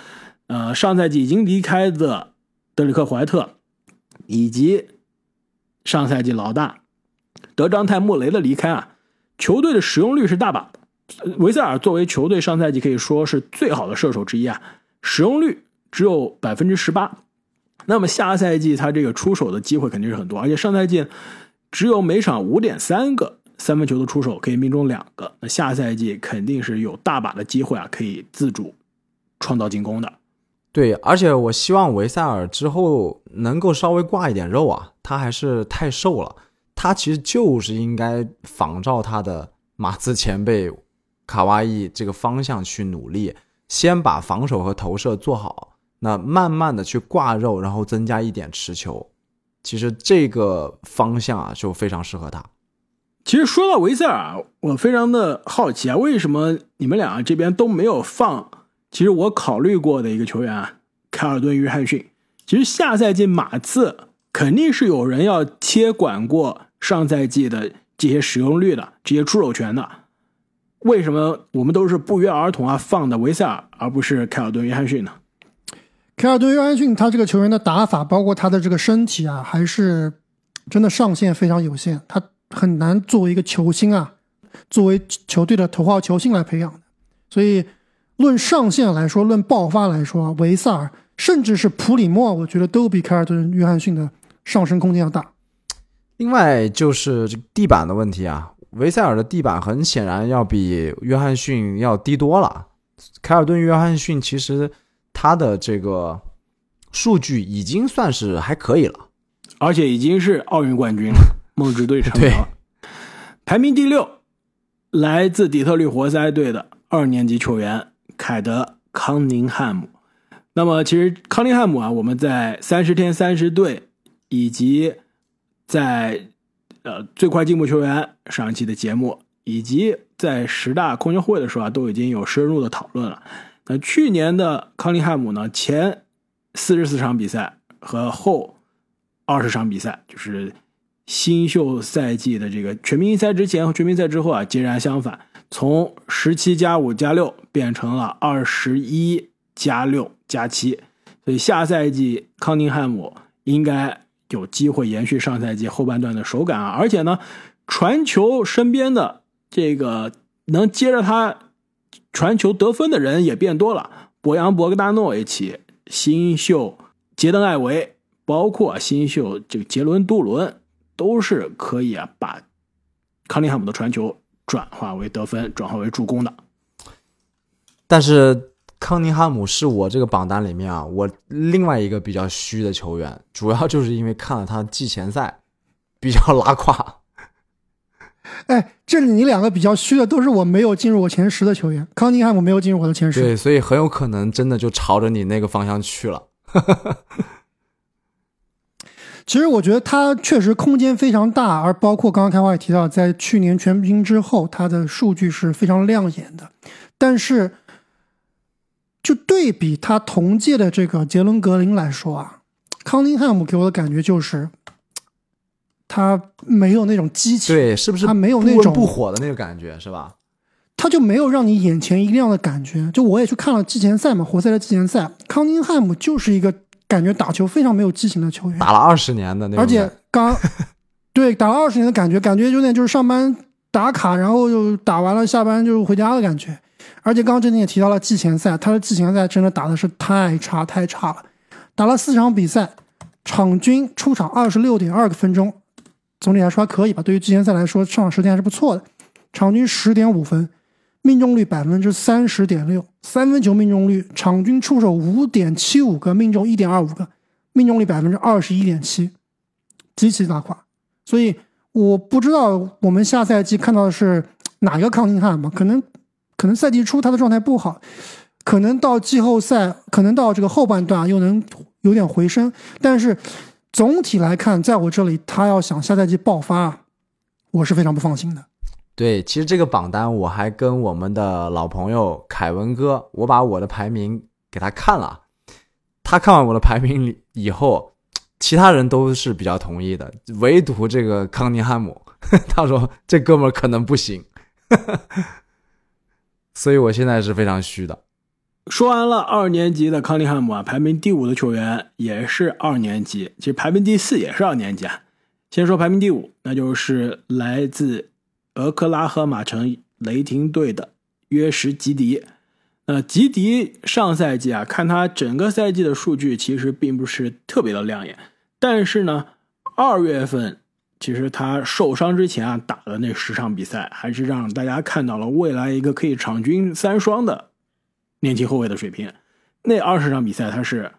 呃上赛季已经离开的德里克怀特以及上赛季老大德章泰穆雷的离开啊，球队的使用率是大把。维塞尔作为球队上赛季可以说是最好的射手之一啊，使用率只有百分之十八。那么下赛季他这个出手的机会肯定是很多，而且上赛季只有每场五点三个三分球的出手可以命中两个，那下赛季肯定是有大把的机会啊，可以自主创造进攻的。对，而且我希望维塞尔之后能够稍微挂一点肉啊，他还是太瘦了。他其实就是应该仿照他的马刺前辈卡哇伊这个方向去努力，先把防守和投射做好，那慢慢的去挂肉，然后增加一点持球。其实这个方向啊，就非常适合他。其实说到维塞尔，我非常的好奇啊，为什么你们俩这边都没有放？其实我考虑过的一个球员啊，凯尔顿·约翰逊。其实下赛季马刺肯定是有人要接管过上赛季的这些使用率的、这些出手权的。为什么我们都是不约而同啊放的维塞尔，而不是凯尔顿·约翰逊呢？凯尔顿·约翰逊他这个球员的打法，包括他的这个身体啊，还是真的上限非常有限，他很难作为一个球星啊，作为球队的头号球星来培养。所以，论上限来说，论爆发来说，维塞尔甚至是普里莫，我觉得都比凯尔顿·约翰逊的上升空间要大。另外就是这地板的问题啊，维塞尔的地板很显然要比约翰逊要低多了。凯尔顿·约翰逊其实。他的这个数据已经算是还可以了，而且已经是奥运冠军了，梦之队成员。排名第六，来自底特律活塞队的二年级球员凯德·康宁汉姆。那么，其实康宁汉姆啊，我们在三十天三十队以及在呃最快进步球员上一期的节目，以及在十大空间后卫的时候啊，都已经有深入的讨论了。那去年的康宁汉姆呢？前四十四场比赛和后二十场比赛，就是新秀赛季的这个全明星赛之前和全明星赛之后啊，截然相反，从十七加五加六变成了二十一加六加七，所以下赛季康宁汉姆应该有机会延续上赛季后半段的手感啊，而且呢，传球身边的这个能接着他。传球得分的人也变多了，博扬·博格达诺维奇、新秀杰登·艾维，包括新秀这个杰伦·杜伦，都是可以把康宁汉姆的传球转化为得分、转化为助攻的。但是康宁汉姆是我这个榜单里面啊，我另外一个比较虚的球员，主要就是因为看了他季前赛比较拉胯。哎，这里你两个比较虚的都是我没有进入我前十的球员，康宁汉姆没有进入我的前十，对，所以很有可能真的就朝着你那个方向去了。其实我觉得他确实空间非常大，而包括刚刚开话也提到，在去年全明星之后，他的数据是非常亮眼的。但是，就对比他同届的这个杰伦格林来说啊，康宁汉姆给我的感觉就是。他没有那种激情，对，是不是？他没有那种不火的那个感觉，是吧？他就没有让你眼前一亮的感觉。就我也去看了季前赛嘛，活塞的季前赛，康宁汉姆就是一个感觉打球非常没有激情的球员，打了二十年的那种，而且刚 对打了二十年的感觉，感觉有点就是上班打卡，然后就打完了下班就回家的感觉。而且刚刚这里也提到了季前赛，他的季前赛真的打的是太差太差了，打了四场比赛，场均出场二十六点二个分钟。总体来说还可以吧，对于季前赛来说，上场时间还是不错的。场均十点五分，命中率百分之三十点六，三分球命中率，场均出手五点七五个，命中一点二五个，命中率百分之二十一点七，极其拉胯。所以我不知道我们下赛季看到的是哪一个康宁汉姆，可能可能赛季初他的状态不好，可能到季后赛，可能到这个后半段又能有点回升，但是。总体来看，在我这里，他要想下赛季爆发，我是非常不放心的。对，其实这个榜单我还跟我们的老朋友凯文哥，我把我的排名给他看了，他看完我的排名以后，其他人都是比较同意的，唯独这个康尼汉姆，他说这哥们儿可能不行，所以我现在是非常虚的。说完了二年级的康利汉姆啊，排名第五的球员也是二年级，其实排名第四也是二年级啊。先说排名第五，那就是来自俄克拉荷马城雷霆队的约什吉迪。那吉迪上赛季啊，看他整个赛季的数据其实并不是特别的亮眼，但是呢，二月份其实他受伤之前啊打的那十场比赛，还是让大家看到了未来一个可以场均三双的。年轻后卫的水平，那二十场比赛他是，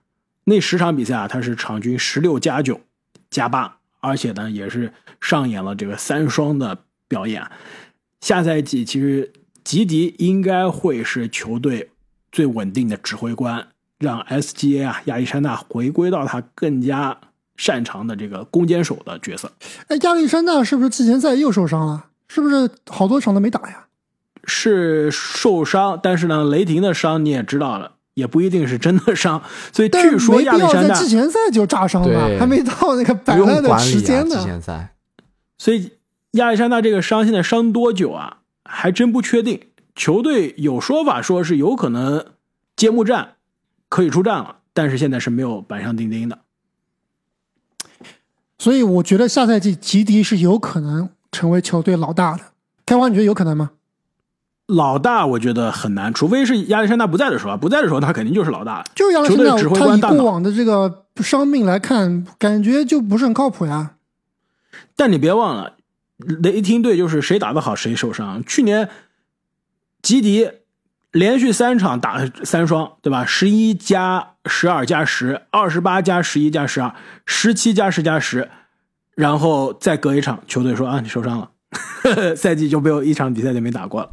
那十场比赛啊，他是场均十六加九加八，而且呢也是上演了这个三双的表演。下赛季其实吉迪应该会是球队最稳定的指挥官，让 SGA 啊亚历山大回归到他更加擅长的这个攻坚手的角色。哎，亚历山大是不是季前赛又受伤了？是不是好多场都没打呀？是受伤，但是呢，雷霆的伤你也知道了，也不一定是真的伤。所以据说亚历山大，季前赛就炸伤了，还没到那个不用摆烂的时间呢季。前赛。所以亚历山大这个伤现在伤多久啊？还真不确定。球队有说法说是有可能揭幕战可以出战了，但是现在是没有板上钉钉的。所以我觉得下赛季吉迪是有可能成为球队老大的。开花，你觉得有可能吗？老大我觉得很难，除非是亚历山大不在的时候啊，不在的时候他肯定就是老大。就是亚历山大，指挥他以过往的这个伤病来看，感觉就不是很靠谱呀。但你别忘了，雷霆队就是谁打得好谁受伤。去年吉迪连续三场打三双，对吧？十一加十二加十，二十八加十一加十二，十七加十加十，然后再隔一场，球队说啊你受伤了，赛季就没有一场比赛就没打过了。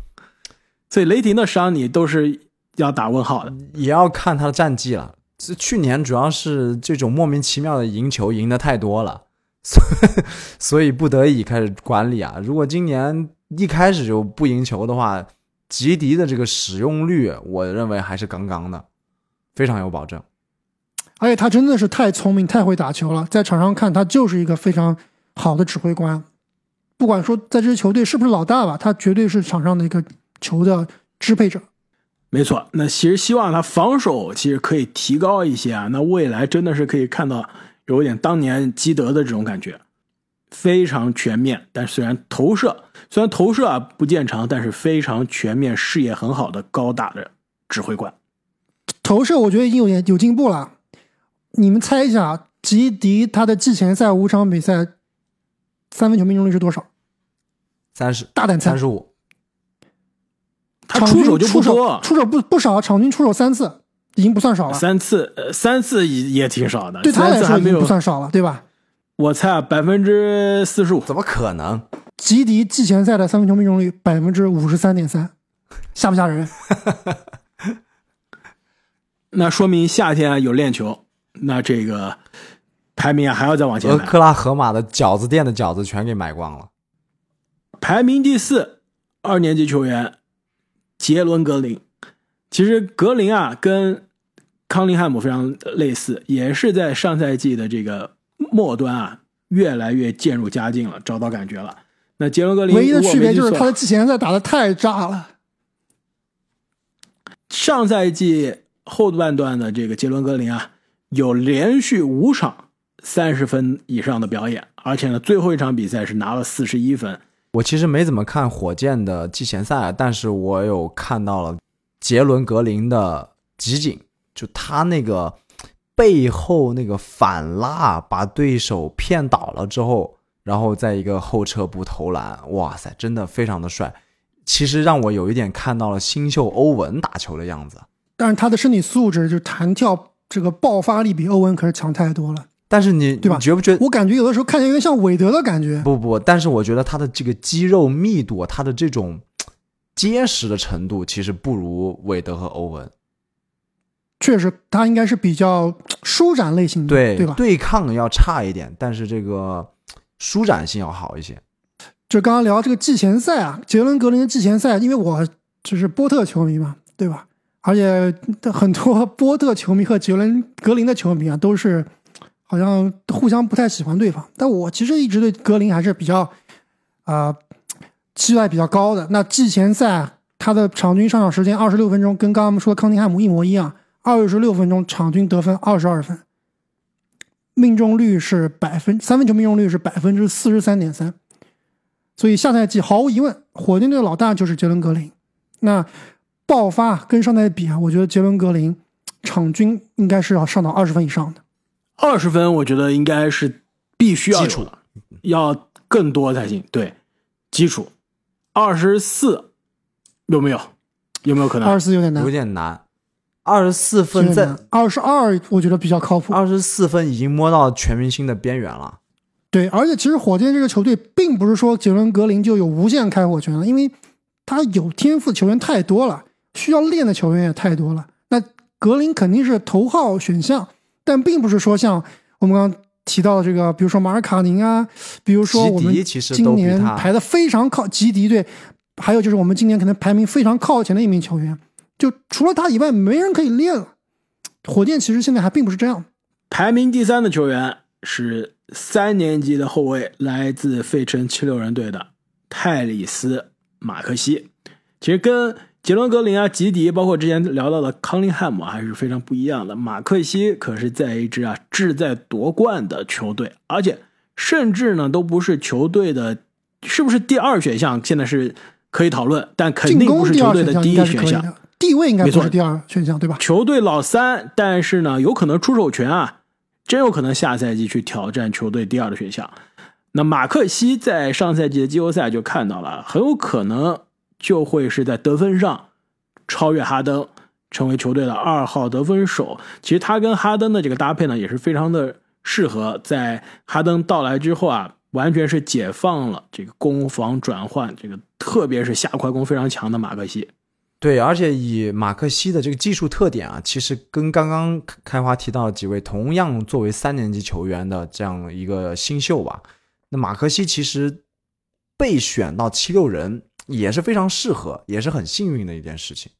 所以雷霆的伤你都是要打问号的。也要看他的战绩了。这去年主要是这种莫名其妙的赢球赢的太多了，所以所以不得已开始管理啊。如果今年一开始就不赢球的话，吉迪的这个使用率，我认为还是杠杠的，非常有保证。而且他真的是太聪明、太会打球了，在场上看他就是一个非常好的指挥官。不管说在这支球队是不是老大吧，他绝对是场上的一个球的支配者。没错，那其实希望他防守其实可以提高一些啊，那未来真的是可以看到有一点当年基德的这种感觉，非常全面。但虽然投射虽然投射啊不见长，但是非常全面，视野很好的高大的指挥官。投射我觉得已经有点有进步了。你们猜一下，吉迪他的季前赛五场比赛三分球命中率是多少？三十大胆猜三，十五，他出手就不出手多，出手不不少，场均出手三次，已经不算少了。三次呃三次也也挺少的，对他来说没有不算少了，对吧？我猜啊百分之四十五。怎么可能？吉迪季前赛的三分球命中率百分之五十三点三，吓不吓人？那说明夏天啊有练球，那这个排名啊还要再往前克拉荷马的饺子店的饺子全给买光了。排名第四，二年级球员杰伦格林。其实格林啊，跟康林汉姆非常类似，也是在上赛季的这个末端啊，越来越渐入佳境了，找到感觉了。那杰伦格林唯一的区别就是他他的季前赛打的太炸了。上赛季后半段的这个杰伦格林啊，有连续五场三十分以上的表演，而且呢，最后一场比赛是拿了四十一分。我其实没怎么看火箭的季前赛，但是我有看到了杰伦格林的集锦，就他那个背后那个反拉，把对手骗倒了之后，然后在一个后撤步投篮，哇塞，真的非常的帅。其实让我有一点看到了新秀欧文打球的样子，但是他的身体素质，就是弹跳这个爆发力比欧文可是强太多了。但是你对吧你觉不觉得？我感觉有的时候看起来有点像韦德的感觉。不不，但是我觉得他的这个肌肉密度，他的这种结实的程度，其实不如韦德和欧文。确实，他应该是比较舒展类型的，对对吧？对抗要差一点，但是这个舒展性要好一些。就刚刚聊这个季前赛啊，杰伦格林的季前赛，因为我就是波特球迷嘛，对吧？而且很多波特球迷和杰伦格林的球迷啊，都是好像互相不太喜欢对方。但我其实一直对格林还是比较啊、呃期待比较高的。那季前赛他的场均上场时间二十六分钟，跟刚刚我们说的康宁汉姆一模一样，二十六分钟场均得分二十二分，命中率是百分三分球命中率是百分之四十三点三。所以下赛季毫无疑问，火箭队的老大就是杰伦格林。那爆发跟上赛季比啊，我觉得杰伦格林场均应该是要上到二十分以上的。二十分，我觉得应该是必须要基础的，要更多才行。对，基础二十四有没有？有没有可能？二十四有点难有，点难。二十四分在。二十二我觉得比较靠谱。二十四分已经摸到全明星的边缘了。对，而且其实火箭这个球队并不是说杰伦格林就有无限开火权了，因为他有天赋的球员太多了，需要练的球员也太多了。那格林肯定是头号选项，但并不是说像我们刚刚提到的这个，比如说马尔卡宁啊，比如说我们今年排的非常靠吉迪队，还有就是我们今年可能排名非常靠前的一名球员，就除了他以外，没人可以练了。火箭其实现在还并不是这样。排名第三的球员是三年级的后卫，来自费城七六人队的泰里斯·马克西。其实跟杰伦·格林啊、吉迪，包括之前聊到的康林汉姆还是非常不一样的。马克西可是在一支啊志在夺冠的球队，而且甚至呢都不是球队的，是不是第二选项？现在是可以讨论，但肯定不是球队的第一选项。地位应该不是第二选项，对吧？球队老三，但是呢，有可能出手权啊，真有可能下赛季去挑战球队第二的选项。那马克西在上赛季的季后赛就看到了，很有可能就会是在得分上超越哈登，成为球队的二号得分手。其实他跟哈登的这个搭配呢，也是非常的适合。在哈登到来之后啊，完全是解放了这个攻防转换，这个特别是下快攻非常强的马克西。对，而且以马克西的这个技术特点啊，其实跟刚刚开花提到的几位同样作为三年级球员的这样一个新秀吧，那马克西其实被选到七六人也是非常适合，也是很幸运的一件事情。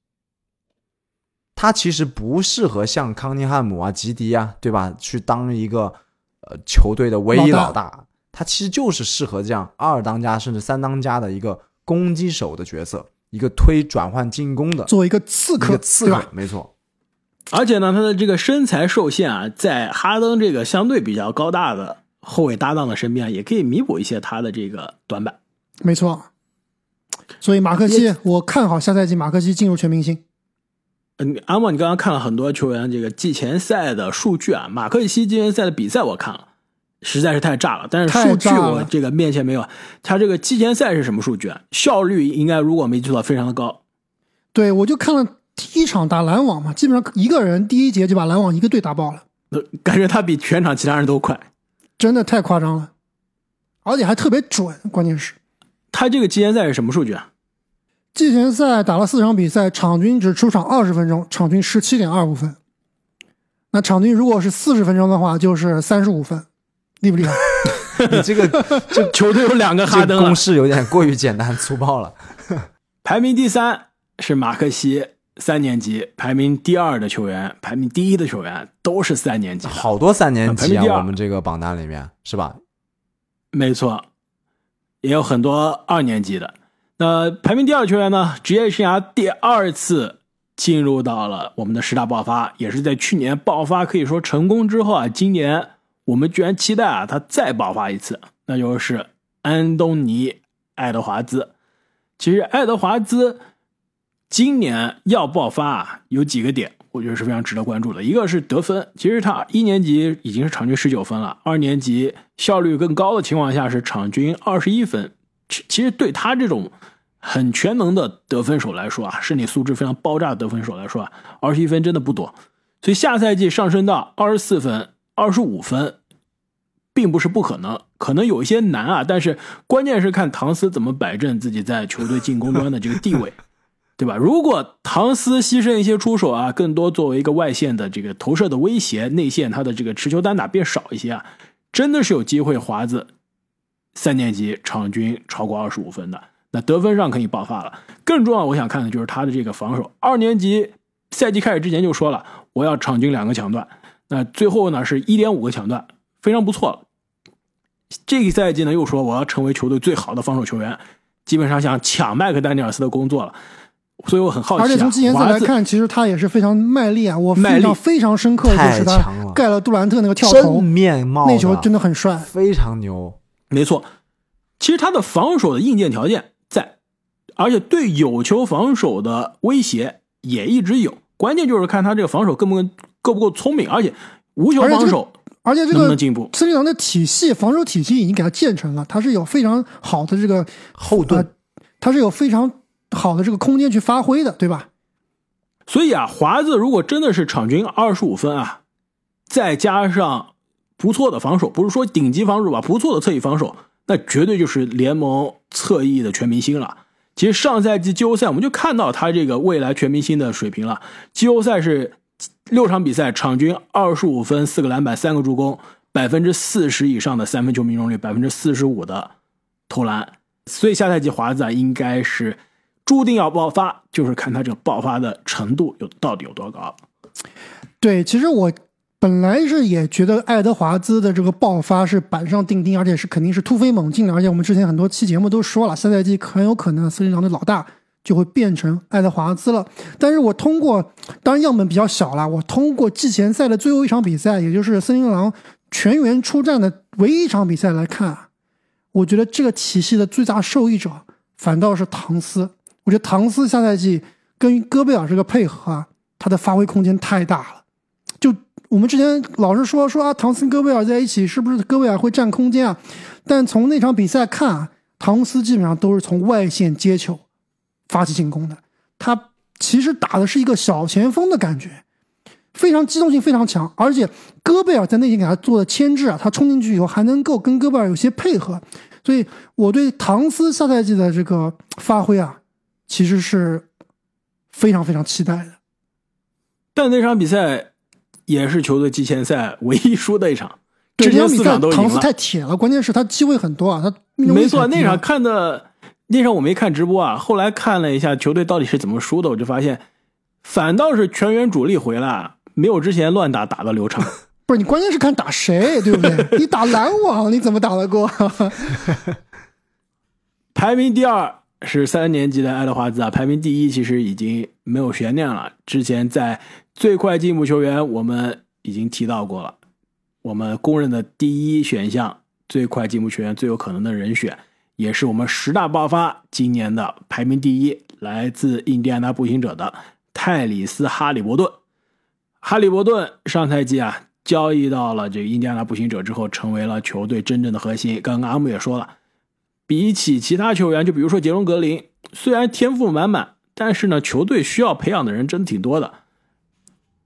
他其实不适合像康尼汉姆啊、吉迪啊，对吧？去当一个呃球队的唯一老大，他其实就是适合这样二当家甚至三当家的一个攻击手的角色。一个推转换进攻的，做一个刺客，刺客，没错。而且呢，他的这个身材受限啊，在哈登这个相对比较高大的后卫搭档的身边，也可以弥补一些他的这个短板。没错。所以马克西，我看好下赛季马克西进入全明星。嗯，阿莫，你刚刚看了很多球员这个季前赛的数据啊，马克西季前赛的比赛我看了。实在是太炸了，但是数据我这个面前没有。他这个季前赛是什么数据啊？效率应该如果没记错，非常的高。对，我就看了第一场打篮网嘛，基本上一个人第一节就把篮网一个队打爆了。感觉他比全场其他人都快，真的太夸张了，而且还特别准。关键是，他这个季前赛是什么数据啊？季前赛打了四场比赛，场均只出场二十分钟，场均十七点二五分。那场均如果是四十分钟的话，就是三十五分。厉不厉害？你这个 这球队有两个哈登，公式有点过于简单粗暴了。排名第三是马克西，三年级；排名第二的球员，排名第一的球员都是三年级，好多三年级啊！我们这个榜单里面是吧？没错，也有很多二年级的。那排名第二球员呢？职业生涯第二次进入到了我们的十大爆发，也是在去年爆发可以说成功之后啊，今年。我们居然期待啊，他再爆发一次，那就是安东尼·爱德华兹。其实爱德华兹今年要爆发啊，有几个点，我觉得是非常值得关注的。一个是得分，其实他一年级已经是场均十九分了，二年级效率更高的情况下是场均二十一分。其实对他这种很全能的得分手来说啊，身体素质非常爆炸的得分手来说啊，二十一分真的不多。所以下赛季上升到二十四分。二十五分，并不是不可能，可能有一些难啊。但是关键是看唐斯怎么摆正自己在球队进攻端的这个地位，对吧？如果唐斯牺牲一些出手啊，更多作为一个外线的这个投射的威胁，内线他的这个持球单打变少一些啊，真的是有机会华子三年级场均超过二十五分的，那得分上可以爆发了。更重要，我想看的就是他的这个防守。二年级赛季开始之前就说了，我要场均两个抢断。那最后呢，是一点五个抢断，非常不错了。这个赛季呢，又说我要成为球队最好的防守球员，基本上想抢麦克丹尼尔斯的工作了。所以我很好奇，而且从季前赛来看，其实他也是非常卖力啊。我印象非常深刻，就是他盖了杜兰特那个跳投面貌，那球真的很帅，非常牛。没错，其实他的防守的硬件条件在，而且对有球防守的威胁也一直有。关键就是看他这个防守够不够够不够聪明，而且无球防守，而且这个能不能进步？斯里兰的体系防守体系已经给他建成了，他是有非常好的这个后盾，他是有非常好的这个空间去发挥的，对吧？所以啊，华子如果真的是场均二十五分啊，再加上不错的防守，不是说顶级防守吧，不错的侧翼防守，那绝对就是联盟侧翼的全明星了。其实上赛季季后赛我们就看到他这个未来全明星的水平了。季后赛是六场比赛，场均二十五分、四个篮板、三个助攻，百分之四十以上的三分球命中率，百分之四十五的投篮。所以下赛季华子啊，应该是注定要爆发，就是看他这个爆发的程度有到底有多高。对，其实我本来是也觉得爱德华兹的这个爆发是板上钉钉，而且是肯定是突飞猛进的。而且我们之前很多期节目都说了，下赛季很有可能森林狼的老大就会变成爱德华兹了。但是我通过，当然样本比较小了，我通过季前赛的最后一场比赛，也就是森林狼全员出战的唯一一场比赛来看，我觉得这个体系的最大受益者反倒是唐斯。我觉得唐斯下赛季跟戈贝尔这个配合啊，他的发挥空间太大了。就我们之前老是说说啊，唐斯戈贝尔在一起是不是戈贝尔会占空间啊？但从那场比赛看啊，唐斯基本上都是从外线接球发起进攻的。他其实打的是一个小前锋的感觉，非常机动性非常强。而且戈贝尔在内线给他做的牵制啊，他冲进去以后还能够跟戈贝尔有些配合。所以我对唐斯下赛季的这个发挥啊，其实是非常非常期待的。但那场比赛。也是球队季前赛唯一输的一场，之前四场都赢了。唐斯太铁了，关键是他机会很多啊，他没错。那场看的那场我没看直播啊，后来看了一下球队到底是怎么输的，我就发现反倒是全员主力回来，没有之前乱打打的流畅。不是你关键是看打谁，对不对？你打篮网你怎么打得过？排名第二是三年级的爱德华兹啊，排名第一其实已经没有悬念了。之前在。最快进步球员，我们已经提到过了。我们公认的第一选项，最快进步球员最有可能的人选，也是我们十大爆发今年的排名第一，来自印第安纳步行者的泰里斯·哈利伯顿。哈利伯顿上赛季啊，交易到了这个印第安纳步行者之后，成为了球队真正的核心。刚刚阿木也说了，比起其他球员，就比如说杰伦·格林，虽然天赋满满，但是呢，球队需要培养的人真的挺多的。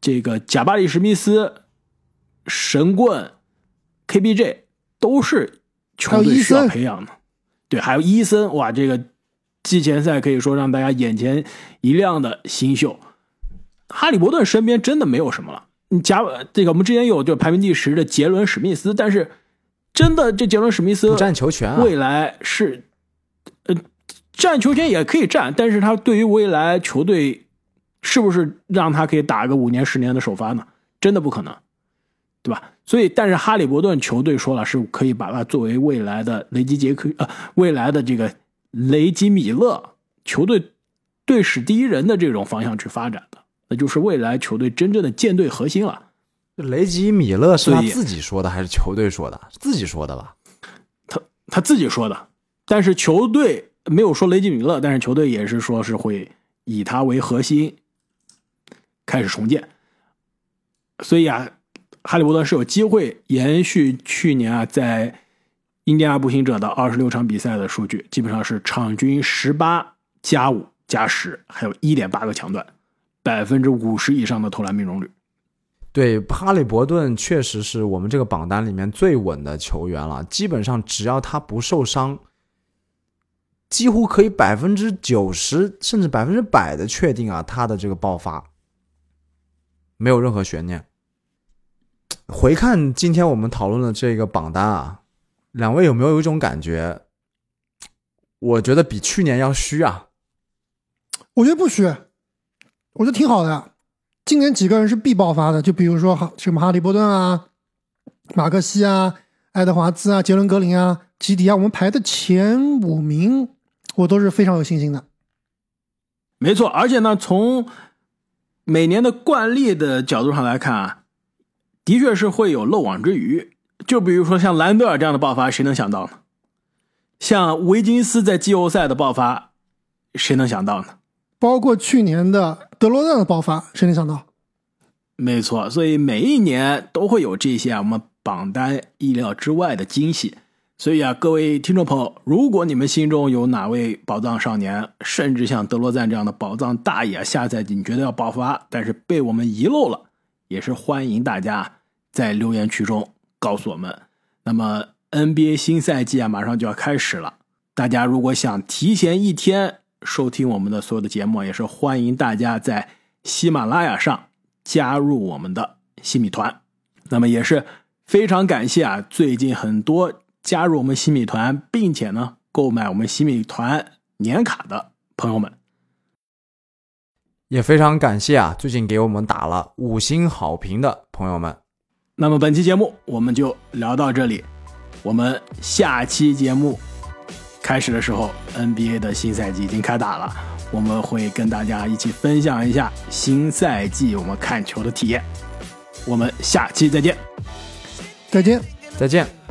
这个贾巴里·史密斯、神棍、KBJ 都是球队需要培养的。对，还有伊森，哇，这个季前赛可以说让大家眼前一亮的新秀。哈利伯顿身边真的没有什么了。你贾这个我们之前有就排名第十的杰伦·史密斯，但是真的这杰伦·史密斯占球权，未来是呃占球权也可以占，但是他对于未来球队。是不是让他可以打个五年十年的首发呢？真的不可能，对吧？所以，但是哈利伯顿球队说了，是可以把它作为未来的雷吉杰克呃，未来的这个雷吉米勒球队队史第一人的这种方向去发展的，那就是未来球队真正的舰队核心了。雷吉米勒是他自己说的还是球队说的？自己说的吧？他他自己说的，但是球队没有说雷吉米勒，但是球队也是说是会以他为核心。开始重建，所以啊，哈利伯顿是有机会延续去年啊在印第安步行者的二十六场比赛的数据，基本上是场均十八加五加十，还有一点八个抢断，百分之五十以上的投篮命中率。对，哈利伯顿确实是我们这个榜单里面最稳的球员了，基本上只要他不受伤，几乎可以百分之九十甚至百分之百的确定啊他的这个爆发。没有任何悬念。回看今天我们讨论的这个榜单啊，两位有没有有一种感觉？我觉得比去年要虚啊。我觉得不虚，我觉得挺好的。今年几个人是必爆发的，就比如说哈什么哈利波顿啊、马克西啊、爱德华兹啊、杰伦格林啊、吉迪啊，我们排的前五名，我都是非常有信心的。没错，而且呢，从每年的惯例的角度上来看啊，的确是会有漏网之鱼。就比如说像兰德尔这样的爆发，谁能想到呢？像维金斯在季后赛的爆发，谁能想到呢？包括去年的德罗赞的爆发，谁能想到？没错，所以每一年都会有这些我们榜单意料之外的惊喜。所以啊，各位听众朋友，如果你们心中有哪位宝藏少年，甚至像德罗赞这样的宝藏大爷，下赛季你觉得要爆发，但是被我们遗漏了，也是欢迎大家在留言区中告诉我们。那么 NBA 新赛季啊，马上就要开始了，大家如果想提前一天收听我们的所有的节目，也是欢迎大家在喜马拉雅上加入我们的新米团。那么也是非常感谢啊，最近很多。加入我们新米团，并且呢，购买我们新米团年卡的朋友们，也非常感谢啊，最近给我们打了五星好评的朋友们。那么本期节目我们就聊到这里，我们下期节目开始的时候，NBA 的新赛季已经开打了，我们会跟大家一起分享一下新赛季我们看球的体验。我们下期再见。再见。再见。